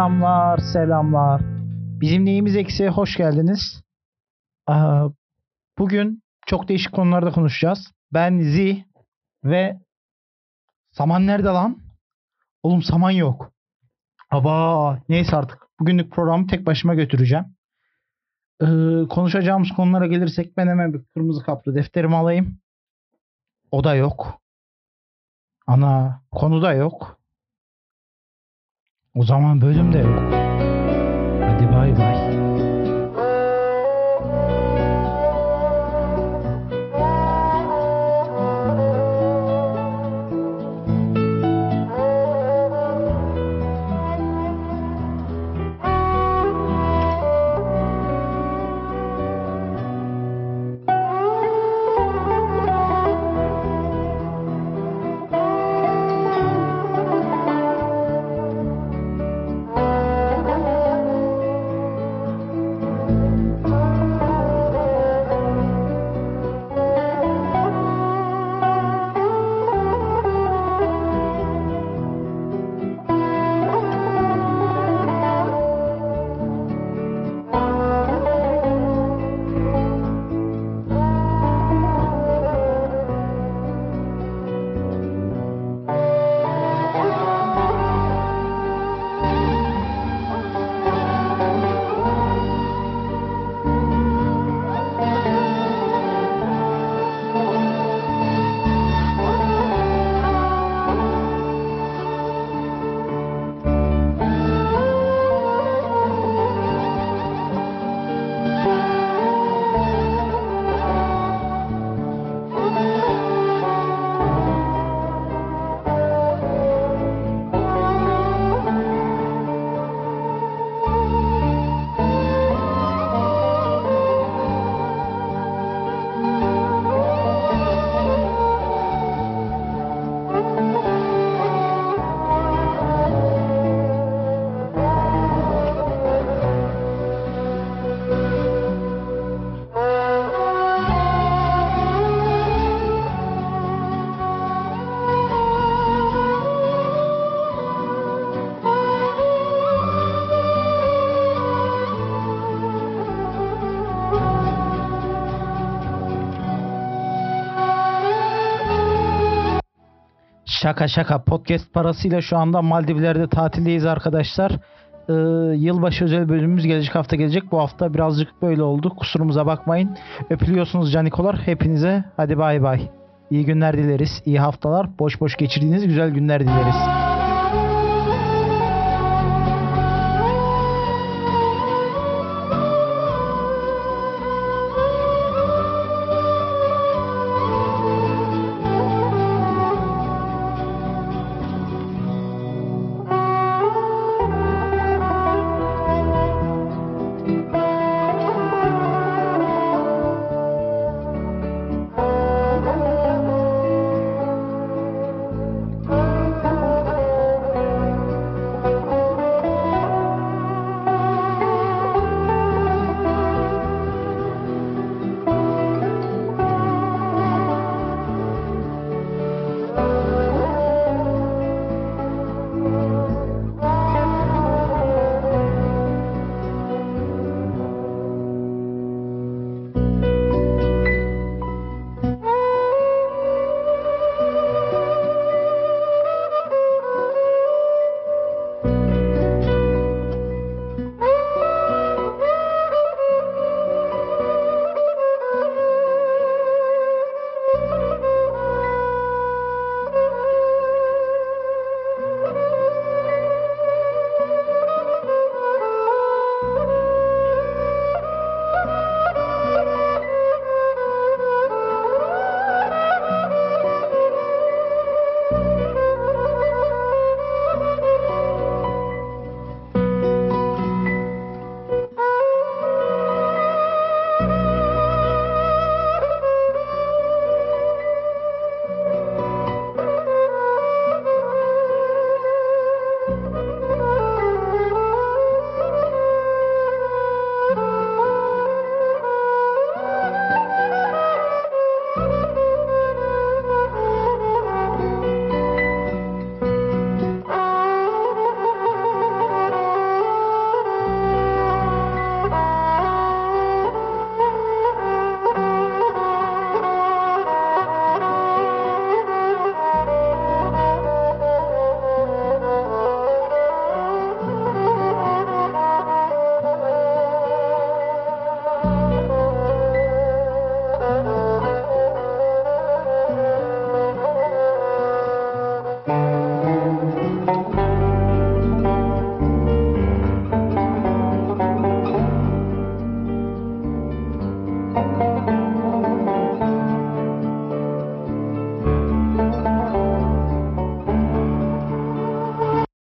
Selamlar, selamlar. Bizim neyimiz eksiğe hoş geldiniz. Aa, bugün çok değişik konularda konuşacağız. Ben Z ve Saman nerede lan? Oğlum Saman yok. Aba neyse artık. Bugünlük programı tek başıma götüreceğim. Ee, konuşacağımız konulara gelirsek ben hemen bir kırmızı kaplı defterimi alayım. O da yok. Ana konu da yok. O zaman bölüm de yok. Şaka şaka podcast parasıyla şu anda Maldivler'de tatildeyiz arkadaşlar. Ee, yılbaşı özel bölümümüz gelecek hafta gelecek. Bu hafta birazcık böyle oldu. Kusurumuza bakmayın. Öpülüyorsunuz canikolar. Hepinize hadi bay bay. İyi günler dileriz. İyi haftalar. Boş boş geçirdiğiniz güzel günler dileriz.